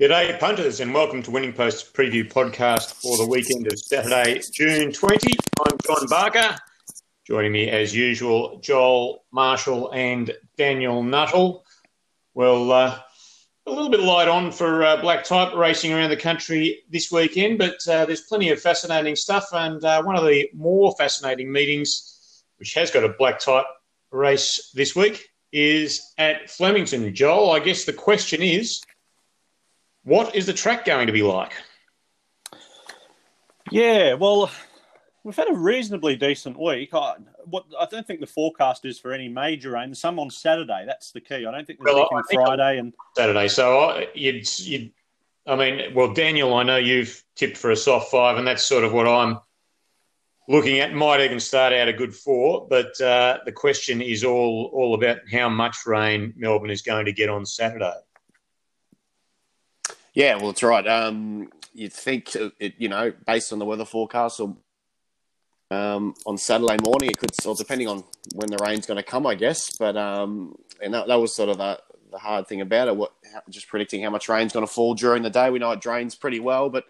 G'day, punters, and welcome to Winning Post Preview Podcast for the weekend of Saturday, June 20. I'm John Barker. Joining me, as usual, Joel Marshall and Daniel Nuttall. Well, uh, a little bit of light on for uh, black type racing around the country this weekend, but uh, there's plenty of fascinating stuff. And uh, one of the more fascinating meetings, which has got a black type race this week, is at Flemington. Joel, I guess the question is what is the track going to be like? Yeah, well, we've had a reasonably decent week. I, what I don't think the forecast is for any major rain. some on Saturday. That's the key. I don't think there's well, anything Friday and Saturday. So I, you'd, you'd, I mean, well, Daniel, I know you've tipped for a soft five, and that's sort of what I'm looking at. Might even start out a good four, but uh, the question is all all about how much rain Melbourne is going to get on Saturday. Yeah, well, it's right. Um, you'd think, it, you know, based on the weather forecast or um, on Saturday morning, it could, or depending on when the rain's going to come, I guess. But um, and that, that was sort of the, the hard thing about it. What just predicting how much rain's going to fall during the day. We know it drains pretty well, but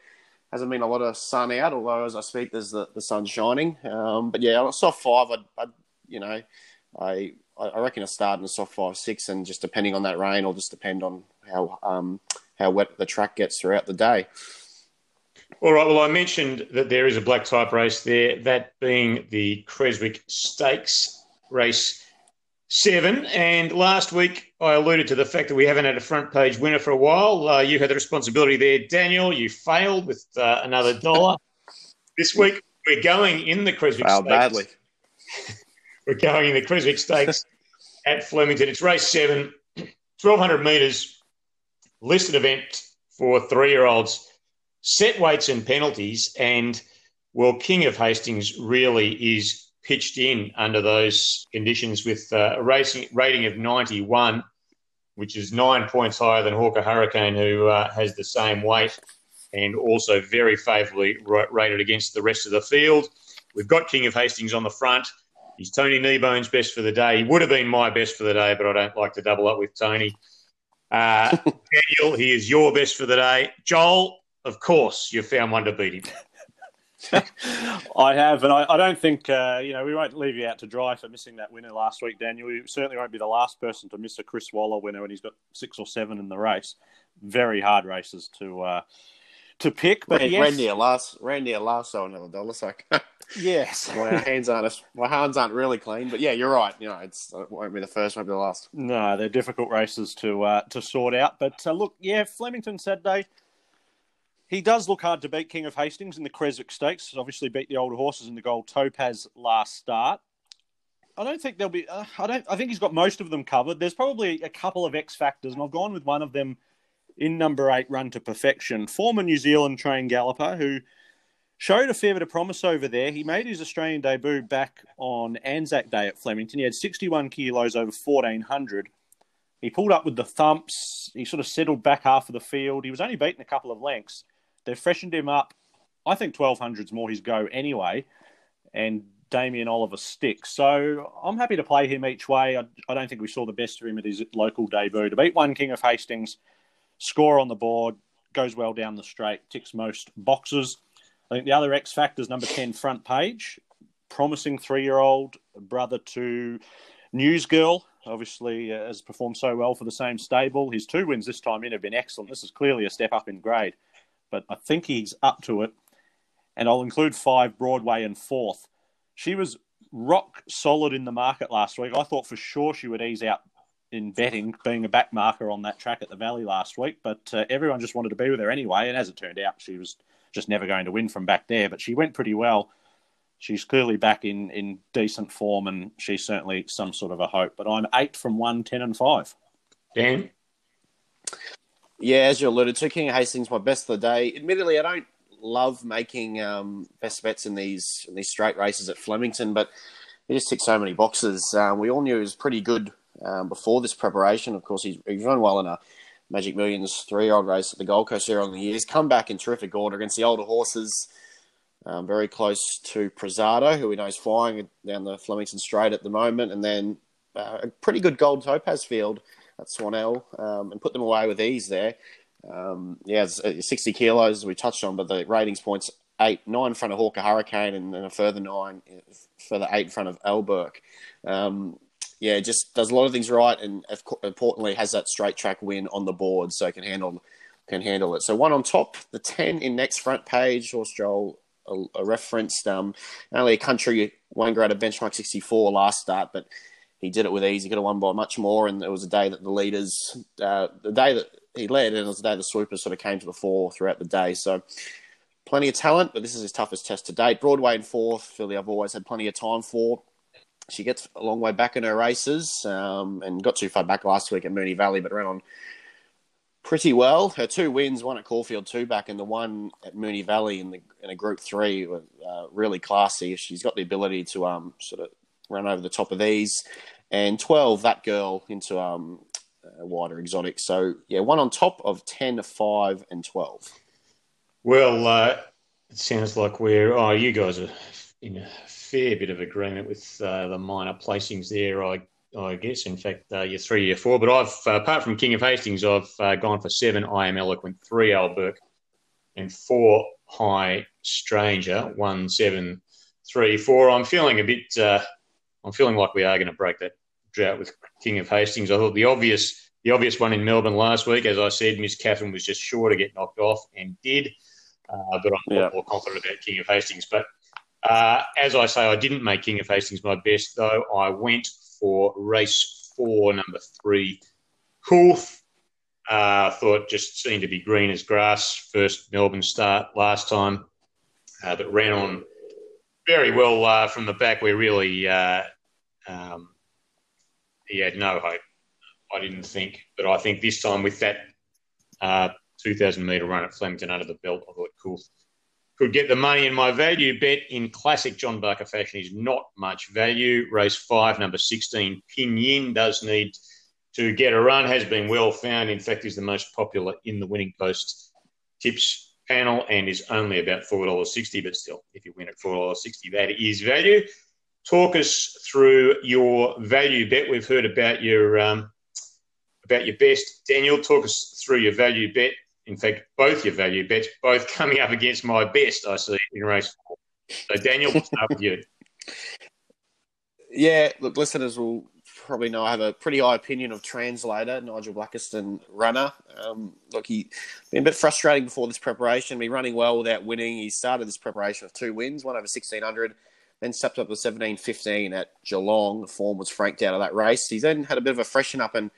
hasn't been a lot of sun out. Although as I speak, there's the, the sun shining. Um, but yeah, a soft five, I'd, I'd you know, I I reckon a start in a soft five six, and just depending on that rain, or just depend on how um, how wet the track gets throughout the day. All right. Well, I mentioned that there is a black type race there, that being the Creswick Stakes race seven. And last week, I alluded to the fact that we haven't had a front page winner for a while. Uh, you had the responsibility there, Daniel. You failed with uh, another dollar. this week, we're going in the Creswick Stakes. badly. we're going in the Creswick Stakes at Flemington. It's race seven, 1,200 metres listed event for three year olds, set weights and penalties. And well, King of Hastings really is pitched in under those conditions with uh, a racing rating of 91, which is nine points higher than Hawker Hurricane, who uh, has the same weight and also very favourably rated against the rest of the field. We've got King of Hastings on the front. He's Tony Kneebone's best for the day. He would have been my best for the day, but I don't like to double up with Tony. Uh, Daniel, he is your best for the day. Joel, of course, you've found one to beat him. I have, and I, I don't think uh, you know we won't leave you out to dry for missing that winner last week, Daniel. You certainly won't be the last person to miss a Chris Waller winner when he's got six or seven in the race. Very hard races to uh, to pick, but ran, yes. ran near last, ran last, so another dollar. So yes, my hands aren't my hands aren't really clean, but yeah, you're right. You know, it's it won't be the first, won't be the last. No, they're difficult races to uh, to sort out. But uh, look, yeah, Flemington Saturday. He does look hard to beat King of Hastings in the Creswick Stakes. Obviously, beat the older horses in the Gold Topaz last start. I don't think there'll be. Uh, I don't. I think he's got most of them covered. There's probably a couple of X factors, and I've gone with one of them in number eight, Run to Perfection. Former New Zealand trained galloper who showed a fair bit of promise over there. He made his Australian debut back on Anzac Day at Flemington. He had 61 kilos over 1400. He pulled up with the thumps. He sort of settled back half of the field. He was only beaten a couple of lengths. They've freshened him up. I think 1200's more his go anyway. And Damien Oliver sticks. So I'm happy to play him each way. I, I don't think we saw the best of him at his local debut. To beat one King of Hastings score on the board, goes well down the straight, ticks most boxes. I think the other X factors number 10 front page, promising three year old brother to Newsgirl, obviously uh, has performed so well for the same stable. His two wins this time in have been excellent. This is clearly a step up in grade, but I think he's up to it. And I'll include five Broadway and fourth. She was rock solid in the market last week. I thought for sure she would ease out in betting, being a back marker on that track at the Valley last week. But uh, everyone just wanted to be with her anyway. And as it turned out, she was just never going to win from back there. But she went pretty well. She's clearly back in, in decent form, and she's certainly some sort of a hope. But I'm eight from one, ten and five. Dan? Yeah, as you alluded to, King of Hastings, my best of the day. Admittedly, I don't love making um, best bets in these in these straight races at Flemington, but he just ticked so many boxes. Um, we all knew he was pretty good um, before this preparation. Of course, he's, he's run well in a Magic Millions three-year-old race at the Gold Coast here on the year. He's come back in terrific order against the older horses. Um, very close to Prezado, who we know is flying down the Flemington Straight at the moment, and then uh, a pretty good Gold Topaz field at Swanell, um, and put them away with ease there. Um, yeah, it's, uh, 60 kilos, we touched on, but the ratings points eight, nine in front of Hawker Hurricane, and then a further nine, further eight in front of Elberk. Um, yeah, just does a lot of things right, and importantly has that straight track win on the board, so can handle can handle it. So one on top, the ten in next front page. Horse Joel a, a referenced um, only a country one grade of benchmark sixty four last start, but he did it with ease. He could have won by much more, and it was a day that the leaders, uh, the day that he led, and it was the day the swoopers sort of came to the fore throughout the day. So plenty of talent, but this is his toughest test to date. Broadway in fourth, Philly I've always had plenty of time for. She gets a long way back in her races um, and got too far back last week at Moonee Valley, but ran on pretty well. Her two wins, one at Caulfield two back, and the one at Moonee Valley in the in a Group Three, were uh, really classy. She's got the ability to um, sort of run over the top of these, and twelve that girl into um, wider exotic. So yeah, one on top of 10, 5, and twelve. Well, uh, it sounds like we're oh you guys are in a fair bit of agreement with uh, the minor placings there. I I guess. In fact, uh, you're three, year four. But I've, uh, apart from King of Hastings, I've uh, gone for seven. I am eloquent, three Elberk, and four High Stranger. One, seven, three, four. I'm feeling a bit. Uh, I'm feeling like we are going to break that drought with King of Hastings. I thought the obvious, the obvious one in Melbourne last week, as I said, Miss Catherine was just sure to get knocked off and did. Uh, but I'm yeah. more confident about King of Hastings. But uh, as I say, I didn't make King of Hastings my best, though. I went for race four, number three, Coolth. Uh, thought just seemed to be green as grass. First Melbourne start last time, uh, but ran on very well uh, from the back. We really uh, um, he had no hope. I didn't think, but I think this time with that uh, 2,000 metre run at Flemington under the belt, I thought Coolth could get the money in my value bet in classic John Barker fashion is not much value. Race five, number 16, Pinyin does need to get a run, has been well found. In fact, is the most popular in the winning post tips panel and is only about $4.60, but still, if you win at $4.60, that is value. Talk us through your value bet. We've heard about your um, about your best. Daniel, talk us through your value bet in fact, both your value bets, both coming up against my best, I see in race four. So, Daniel, we'll start with you. Yeah, look, listeners will probably know I have a pretty high opinion of Translator, Nigel Blackiston runner. Um, look, he been a bit frustrating before this preparation, been running well without winning. He started this preparation with two wins, one over 1600, then stepped up to 1715 at Geelong. The form was franked out of that race. He then had a bit of a freshen up and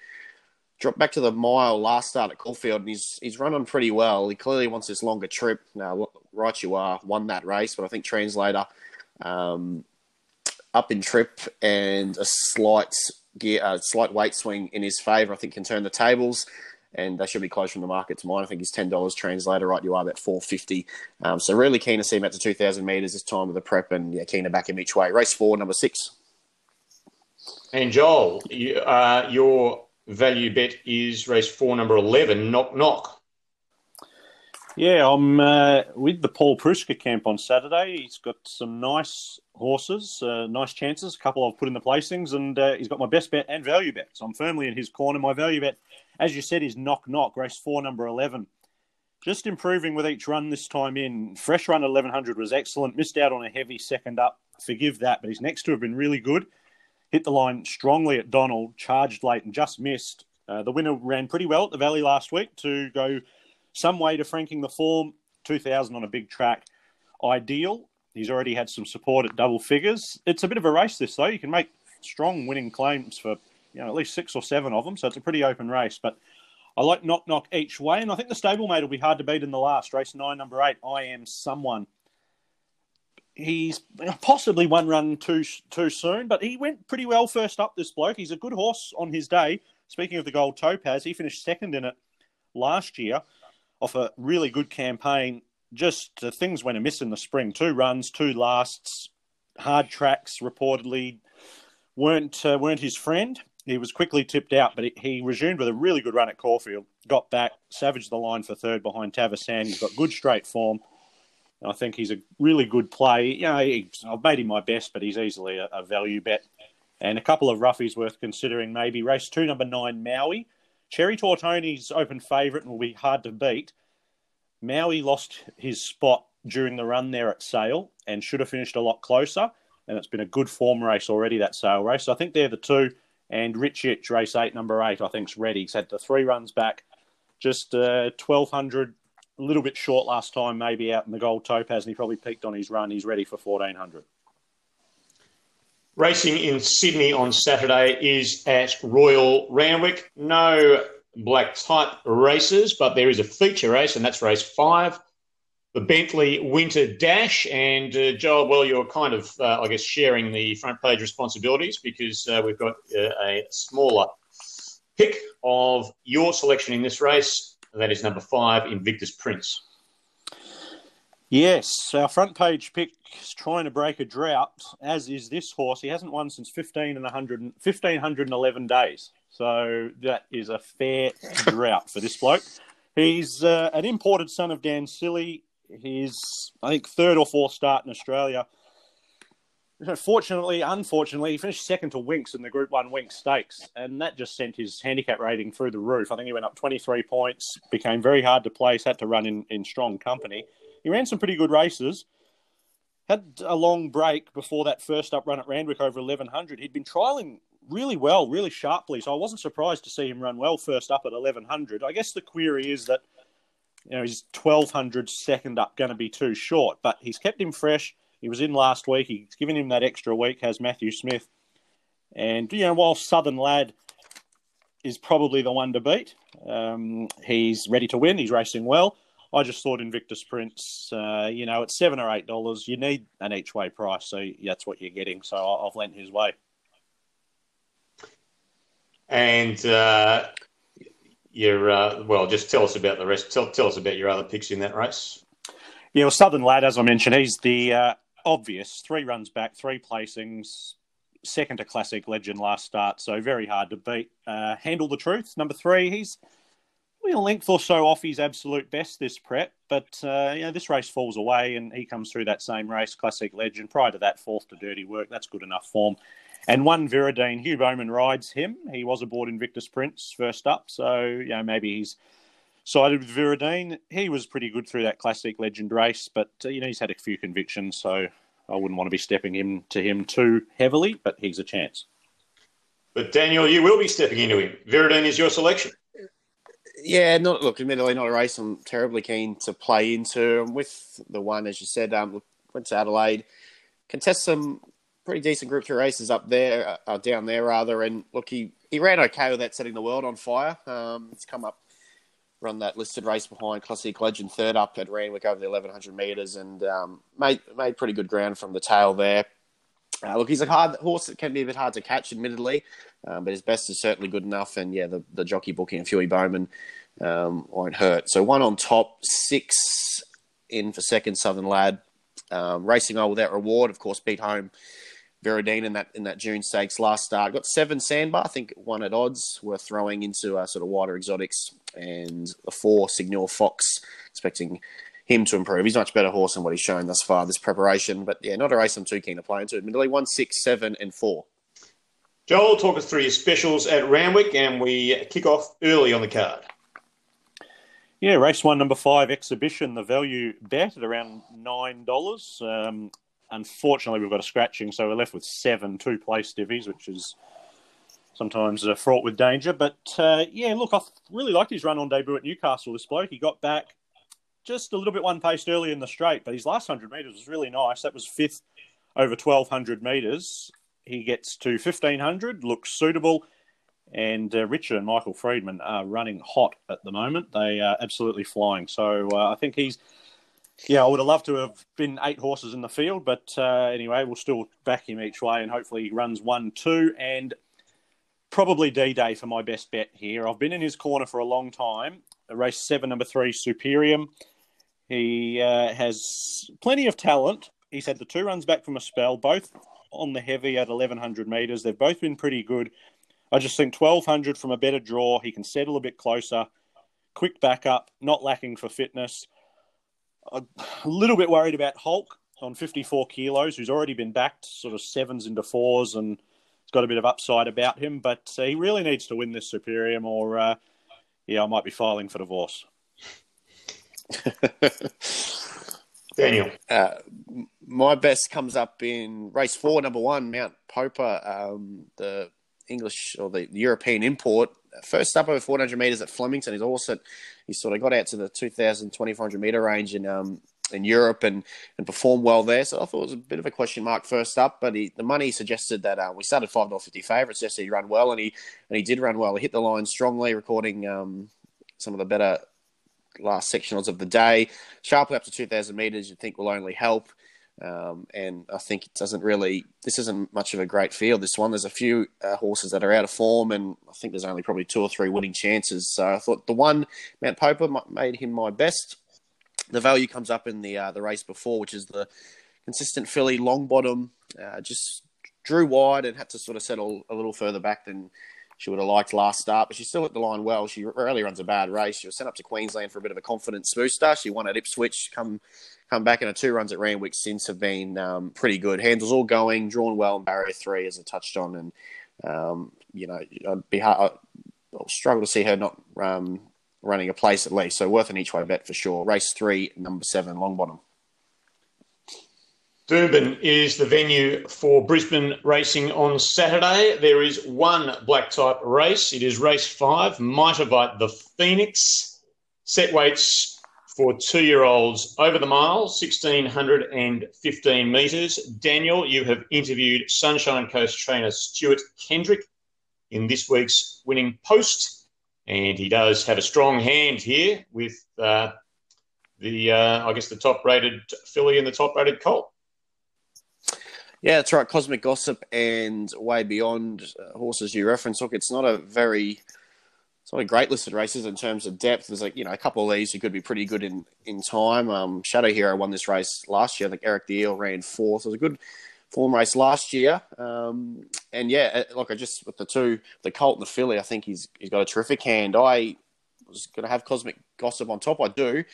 dropped back to the mile last start at Caulfield, and he's he's run on pretty well. He clearly wants this longer trip. Now, right, you are won that race, but I think Translator um, up in trip and a slight gear, uh, slight weight swing in his favour. I think can turn the tables. And they should be close from the market to mine. I think he's ten dollars translator. Right, you are about four fifty. Um, so really keen to see him at the two thousand meters this time of the prep, and yeah, keen to back him each way. Race four, number six. And Joel, you, uh, your value bet is race four, number 11, Knock Knock. Yeah, I'm uh, with the Paul Preusker camp on Saturday. He's got some nice horses, uh, nice chances. A couple I've put in the placings, and uh, he's got my best bet and value bet. So I'm firmly in his corner. My value bet, as you said, is Knock Knock, race four, number 11. Just improving with each run this time in. Fresh run 1100 was excellent. Missed out on a heavy second up. Forgive that, but he's next to have been really good hit the line strongly at Donald, charged late and just missed. Uh, the winner ran pretty well at the Valley last week to go some way to franking the form. 2000 on a big track. Ideal. He's already had some support at double figures. It's a bit of a race, this, though. You can make strong winning claims for you know at least six or seven of them, so it's a pretty open race. But I like knock knock each way, and I think the stablemate will be hard to beat in the last race nine, number eight. I am someone he's possibly one run too too soon, but he went pretty well first up. This bloke, he's a good horse on his day. Speaking of the Gold Topaz, he finished second in it last year off a really good campaign. Just uh, things went amiss in the spring. Two runs, two lasts, hard tracks reportedly weren't uh, weren't his friend. He was quickly tipped out, but he, resumed with a really good run at Caulfield. Got back, savaged the line for third behind Tavasan. He's got good straight form I think he's a really good play. You know, I've made him my best, but he's easily a, a, value bet. And a couple of roughies worth considering maybe. Race two, number nine, Maui. Cherry Tortoni's open favourite and will be hard to beat. Maui lost his spot during the run there at Sale and should have finished a lot closer. And it's been a good form race already, that Sale race. So I think they're the two. And Rich Itch, race eight, number eight, I think is ready. He's had the three runs back, just uh, 1200, a little bit short last time, maybe out in the Gold Topaz, and he probably peaked on his run. He's ready for 1400. Racing in Sydney on Saturday is at Royal Randwick. No black type races, but there is a feature race, and that's race five, the Bentley Winter Dash. And uh, Joel, well, you're kind of, uh, I guess, sharing the front page responsibilities because uh, we've got uh, a smaller pick of your selection in this race. That is number five, Invictus Prince. Yes, our front page pick is trying to break a drought, as is this horse. He hasn't won since 15 and 100, 1511 days. So that is a fair drought for this bloke. He's uh, an imported son of Dansili. He's, I think, third or fourth start in Australia. Fortunately, unfortunately, he finished second to Winx in the Group 1 Winx Stakes, and that just sent his handicap rating through the roof. I think he went up 23 points, became very hard to place, had to run in, in strong company. He ran some pretty good races. Had a long break before that first up run at Randwick over 1100. He'd been trialling really well, really sharply, so I wasn't surprised to see him run well first up at 1100. I guess the query is that you know his 1200 second up going to be too short, but he's kept him fresh. He was in last week. He's given him that extra week. Has Matthew Smith, and you know while Southern Lad is probably the one to beat, um, he's ready to win. He's racing well. I just thought Invictus Prince, uh, you know, at seven or eight dollars, you need an each way price, so that's what you're getting. So I've lent his way. And uh, you're uh, well, just tell us about the rest. Tell, tell us about your other picks in that race. Yeah, well, Southern Lad, as I mentioned, he's the uh, obvious three runs back, three placings, second to Classic Legend last start, so very hard to beat. Uh, Handle the Truth, number three, he's a length or so off his absolute best this prep, but uh, you know this race falls away and he comes through that same race, Classic Legend. Prior to that, fourth to Dirty Work, that's good enough form. And one Viridine, Hugh Bowman rides him. He was aboard Invictus Prince first up, so you know maybe he's sided with Viridine. He was pretty good through that Classic Legend race, but uh, you know he's had a few convictions, so I wouldn't want to be stepping him to him too heavily, but he's a chance. But Daniel, you will be stepping into him. Viridine is your selection. Yeah, not look. Admittedly, not a race I'm terribly keen to play into. with the one, as you said, um, went to Adelaide, contest some pretty decent Group Three races up there, uh, down there rather. And look, he he ran okay with that, setting the world on fire. Um, he's come up, run that listed race behind Classic Legend, third up at Randwick over the 1100 metres, and um, made made pretty good ground from the tail there. Uh, look, he's a hard horse that can be a bit hard to catch, admittedly, um, but his best is certainly good enough. And yeah, the, the jockey booking of Huey Bowman um, won't hurt. So one on top, six in for second, Southern Lad. Um, racing on without reward, of course, beat home Viridine in that in that June stakes last start. Got seven sandbar, I think one at odds. We're throwing into a sort of wider exotics and a four Signor Fox, expecting him to improve. He's a much better horse than what he's shown thus far this preparation. But yeah, not a race I'm too keen to play into. Admittedly, one, six, seven, and four. Joel, talk us through your specials at Randwick, and we kick off early on the card. Yeah, race one, number five, exhibition. The value bet at around nine dollars. Um, unfortunately, we've got a scratching, so we're left with seven two place divvies, which is sometimes uh, fraught with danger. But uh, yeah, look, I really liked his run on debut at Newcastle. This bloke, he got back just a little bit one paced early in the straight, but his last hundred metres was really nice. That was fifth over twelve hundred metres. He gets to fifteen hundred, looks suitable. And uh, Richard and Michael Freedman are running hot at the moment. They are absolutely flying. So uh, I think he's yeah, I would have loved to have been eight horses in the field, but uh, anyway, we'll still back him each way, and hopefully he runs one, two, and probably D Day for my best bet here. I've been in his corner for a long time. Race seven, number three, Superium. He uh, has plenty of talent. He's had the two runs back from a spell, both on the heavy at 1100 metres. They've both been pretty good. I just think 1200 from a better draw. He can settle a bit closer. Quick backup, not lacking for fitness a little bit worried about Hulk on 54 kilos, who's already been backed sort of sevens into fours and has got a bit of upside about him. But uh, he really needs to win this Superium or uh, yeah, I might be filing for divorce. Daniel. Uh, my best comes up in race four, number one, Mount Popa, um, the English or the European import. First up over 400 metres at Flemington. He's also he sort of got out to the 2,000, 2,400 metre range in um, in Europe and, and performed well there. So I thought it was a bit of a question mark first up, but he, the money suggested that uh, we started five dollars fifty favourites. Yes, he ran well, and he and he did run well. He hit the line strongly, recording um, some of the better last sectionals of the day. Sharply up to 2,000 metres, you think will only help. Um, and I think it doesn't really. This isn't much of a great field. This one, there's a few uh, horses that are out of form, and I think there's only probably two or three winning chances. So I thought the one Mount Popa made him my best. The value comes up in the uh, the race before, which is the consistent filly Longbottom. Uh, just drew wide and had to sort of settle a little further back than she would have liked last start, but she still hit the line well. She rarely runs a bad race. She was sent up to Queensland for a bit of a confidence booster. She won at Ipswich, come come back, and her two runs at Randwick since have been um, pretty good. Handles all going, drawn well in barrier three, as I touched on, and um, you know, I'd be hard, I'll struggle to see her not um, running a place at least. So worth an each way bet for sure. Race three, number seven, Longbottom. Doomben is the venue for Brisbane racing on Saturday. There is one black type race. It is race five, Mitavite the Phoenix. Set weights for two year olds over the mile, 1615 metres. Daniel, you have interviewed Sunshine Coast trainer Stuart Kendrick in this week's winning post, and he does have a strong hand here with uh, the, uh, I guess, the top rated filly and the top rated colt. Yeah, that's right. Cosmic Gossip and Way Beyond uh, horses you reference. Look, it's not a very, it's not a great list of races in terms of depth. There's like you know a couple of these who could be pretty good in in time. Um, Shadow Hero won this race last year. I think Eric Eel ran fourth. It was a good form race last year. Um, and yeah, uh, look, I just with the two, the Colt and the filly, I think he's he's got a terrific hand. I was going to have Cosmic Gossip on top. I do.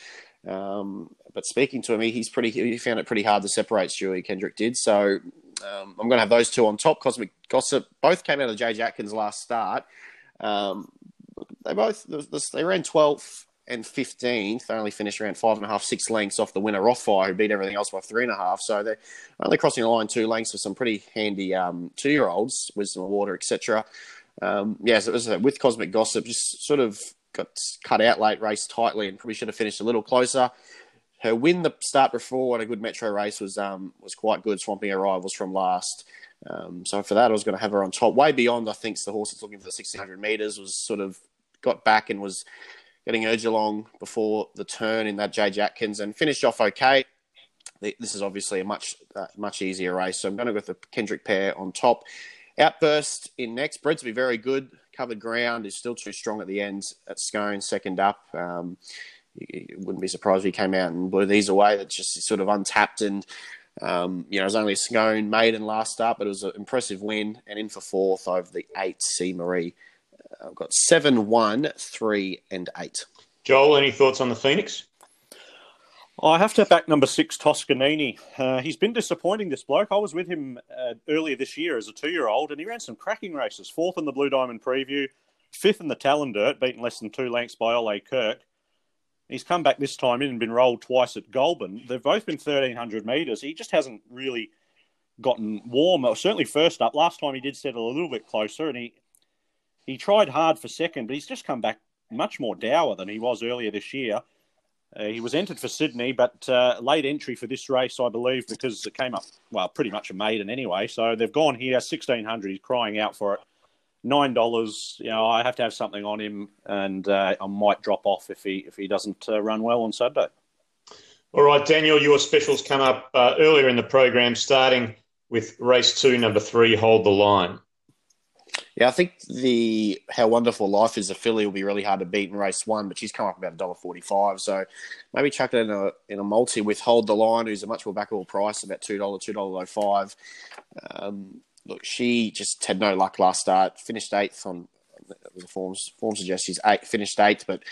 Um, but speaking to him, he, he's pretty. He found it pretty hard to separate. Stewie Kendrick did. So um, I'm going to have those two on top. Cosmic Gossip both came out of JJ Atkins last start. Um, they both they ran 12th and 15th. They only finished around five and a half, six lengths off the winner Rothfire, who beat everything else by three and a half. So they're only crossing the line two lengths for some pretty handy um, two year olds, Wisdom of Water, etc. Um, yeah, so it was with Cosmic Gossip, just sort of got cut out late, raced tightly, and probably should have finished a little closer. Her win the start before at a good metro race was um, was quite good, swamping her rivals from last. Um, so for that, I was going to have her on top. Way beyond, I think the horse that's looking for the 1600 meters was sort of got back and was getting urged along before the turn in that J. Atkins and finished off okay. This is obviously a much uh, much easier race, so I'm going to go with the Kendrick pair on top. Outburst in next. Bred to be very good. Covered ground is still too strong at the end at Scone, second up. Um, you, wouldn't be surprised if he came out and blew these away. That's just sort of untapped and. Um, you know, it was only Scone maiden last up, but it was an impressive win and in for fourth over the eight C Marie. Uh, I've got seven, one, three, and eight. Joel, any thoughts on the Phoenix? I have to back number six, Toscanini. Uh, he's been disappointing, this bloke. I was with him uh, earlier this year as a two year old, and he ran some cracking races. Fourth in the Blue Diamond Preview, fifth in the Talindert, beaten less than two lengths by Ole Kirk. He's come back this time in and been rolled twice at Goulburn. They've both been 1,300 metres. He just hasn't really gotten warm. Certainly first up. Last time he did settle a little bit closer, and he he tried hard for second, but he's just come back much more dour than he was earlier this year. Uh, he was entered for Sydney, but uh, late entry for this race, I believe, because it came up, well, pretty much a maiden anyway. So they've gone here, 1600 He's crying out for it. $9, you know, I have to have something on him, and uh, I might drop off if he, if he doesn't uh, run well on Saturday. All right, Daniel, your specials come up uh, earlier in the program, starting with race two, number three, Hold the Line. Yeah, I think the How Wonderful Life is a filly will be really hard to beat in race one, but she's come up about a dollar forty-five. So maybe chuck it in a in a multi with Hold the Line, who's a much more backable price, about two dollar, two dollar oh five. Um, look, she just had no luck last start. Finished eighth on the forms. Form suggests she's eight, finished eighth, but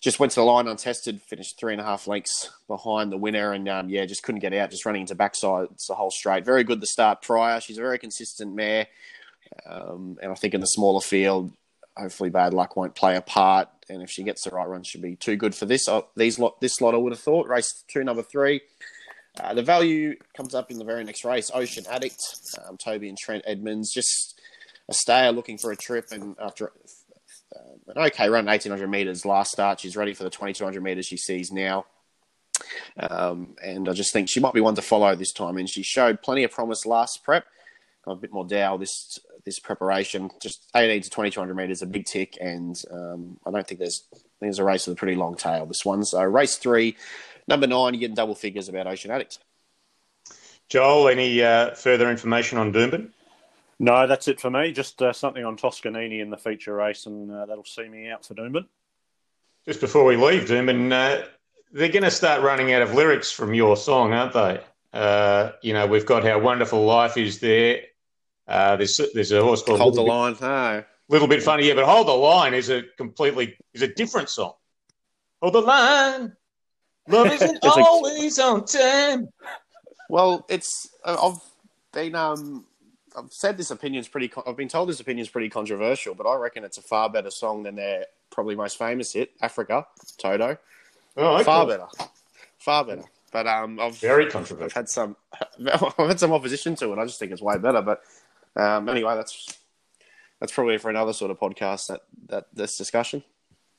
just went to the line untested. Finished three and a half lengths behind the winner, and um, yeah, just couldn't get out. Just running into backsides the whole straight. Very good the start prior. She's a very consistent mare. Um, and I think in the smaller field, hopefully bad luck won't play a part. And if she gets the right run, she'll be too good for this. Uh, these lot, this lot, I would have thought. Race two, number three. Uh, the value comes up in the very next race. Ocean Addict, um, Toby and Trent Edmonds, just a stayer looking for a trip, and after uh, an okay run, eighteen hundred meters last start, she's ready for the twenty two hundred meters she sees now. Um, and I just think she might be one to follow this time. And she showed plenty of promise last prep. Got a bit more dow this this preparation. Just 18 to 2200 meters, a big tick, and um, I don't think there's I think there's a race with a pretty long tail. This one, so race three, number nine, you're getting double figures about Ocean Addict. Joel, any uh, further information on Doomben? No, that's it for me. Just uh, something on Toscanini in the feature race, and uh, that'll see me out for Doomben. Just before we leave, Doomben, uh, they're going to start running out of lyrics from your song, aren't they? Uh, you know, we've got How Wonderful Life is there. Uh, there's there's a horse called Hold the Line. No. Little bit funny, yeah, but Hold the Line is a completely is a different song. Hold the line. Love isn't always on time. Well, it's I've been um I've said this opinion's pretty. I've been told this opinion's pretty controversial, but I reckon it's a far better song than their probably most famous hit, Africa, Toto. Oh, okay. Far better, far better. But um, I've very I've had some I've had some opposition to it. I just think it's way better. But um, anyway, that's that's probably for another sort of podcast. That that this discussion.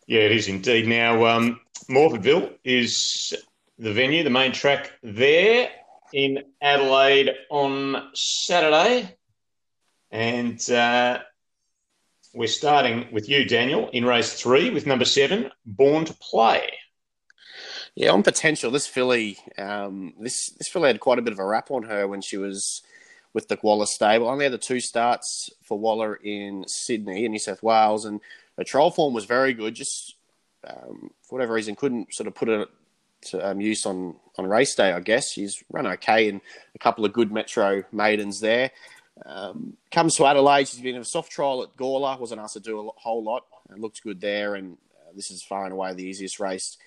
Yeah, it is indeed. Now, um, Morphettville is the venue, the main track there in Adelaide on Saturday. And uh, we're starting with you, Daniel, in race three with number seven, Born to Play. Yeah, on potential, this filly, um, this this filly had quite a bit of a rap on her when she was with the Waller stable. Only had the two starts for Waller in Sydney and New South Wales, and her trial form was very good. Just um, for whatever reason, couldn't sort of put it to um, use on on race day. I guess she's run okay in a couple of good Metro maidens there. Um, comes to Adelaide, she's been in a soft trial at Gawler, wasn't asked to do a whole lot, and looked good there. And uh, this is far and away the easiest race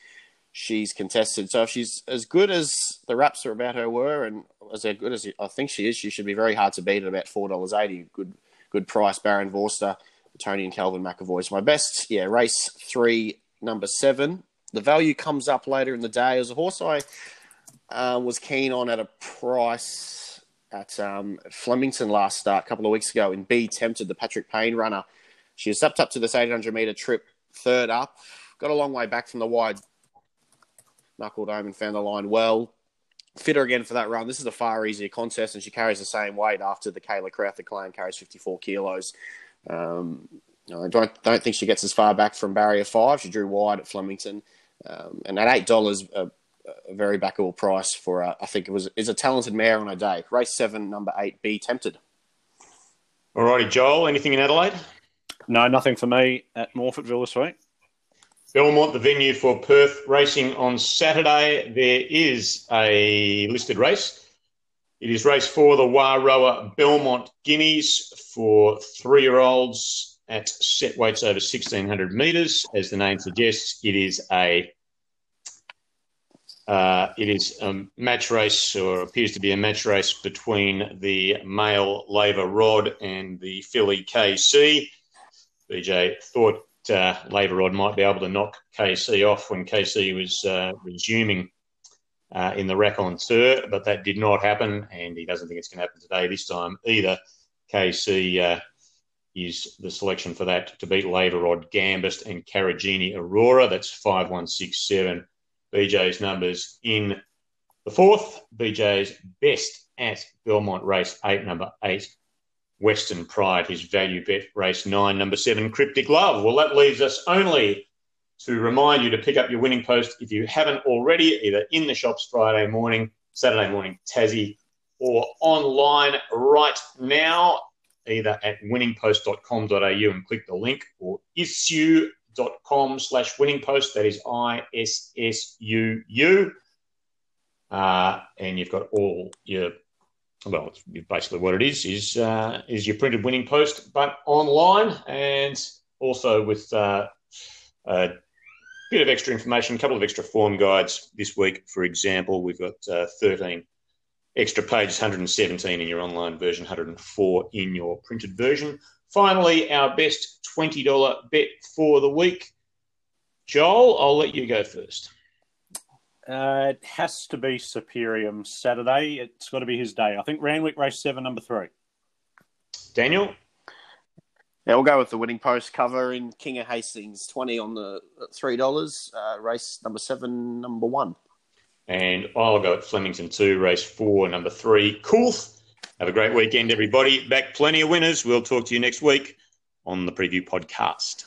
she's contested. So if she's as good as the raps are about her were, and as good as I think she is, she should be very hard to beat at about four dollars eighty. Good, good price. Barend Vorster, Tony and Calvin McAvoy's my best. Yeah, race three, number seven. The value comes up later in the day. As a horse, I uh, was keen on at a price at um, Flemington last start a couple of weeks ago in Be Tempted, the Patrick Payne runner. She stepped up to this 800 metre trip, third up, got a long way back from the wide knuckled home and found the line well. Fitter again for that run. This is a far easier contest, and she carries the same weight after the Kayla Crowther claim carries 54 kilos. Um, I don't, don't think she gets as far back from barrier five. She drew wide at Flemington. Um, and at $8, a, a very backable price for, uh, I think it was is a talented mare on a day. Race seven, number eight, Be Tempted. All righty, Joel, anything in Adelaide? No, nothing for me at Morphettville this week. Belmont, the venue for Perth racing on Saturday. There is a listed race. It is race four, the Warroa Belmont Guineas for three year olds at set weights over 1600 metres. As the name suggests, it is a uh, it is a match race, or appears to be a match race between the male Labour Rod and the filly KC. BJ thought uh, Labour Rod might be able to knock KC off when KC was uh, resuming uh, in the raconteur, but that did not happen, and he doesn't think it's going to happen today this time either. KC uh, is the selection for that to beat Labour Rod, Gambist, and Carragini Aurora. That's 5167. BJ's numbers in the fourth. BJ's best at Belmont race eight, number eight, Western Pride, his value bet race nine, number seven, Cryptic Love. Well, that leaves us only to remind you to pick up your winning post if you haven't already, either in the shops Friday morning, Saturday morning, Tassie, or online right now, either at winningpost.com.au and click the link, or issuu.com slash winningpost. That is I S S U U. Uh, and you've got all your well, basically what it is is uh, is your printed winning post, but online and also with uh, a bit of extra information, a couple of extra form guides this week. For example, we've got uh, 13 extra pages, 117 in your online version, 104 in your printed version. Finally, our best $20 bet for the week. Joel, I'll let you go first. Uh, it has to be Superium Saturday. It's got to be his day. I think Randwick race seven, number three. Daniel? Yeah, we'll go with the winning post cover in King of Hastings, 20 on the $3. Uh, race number seven, number one. And I'll go at Flemington 2, race 4, number 3, Coolth. Have a great weekend, everybody. Back plenty of winners. We'll talk to you next week on the Preview Podcast.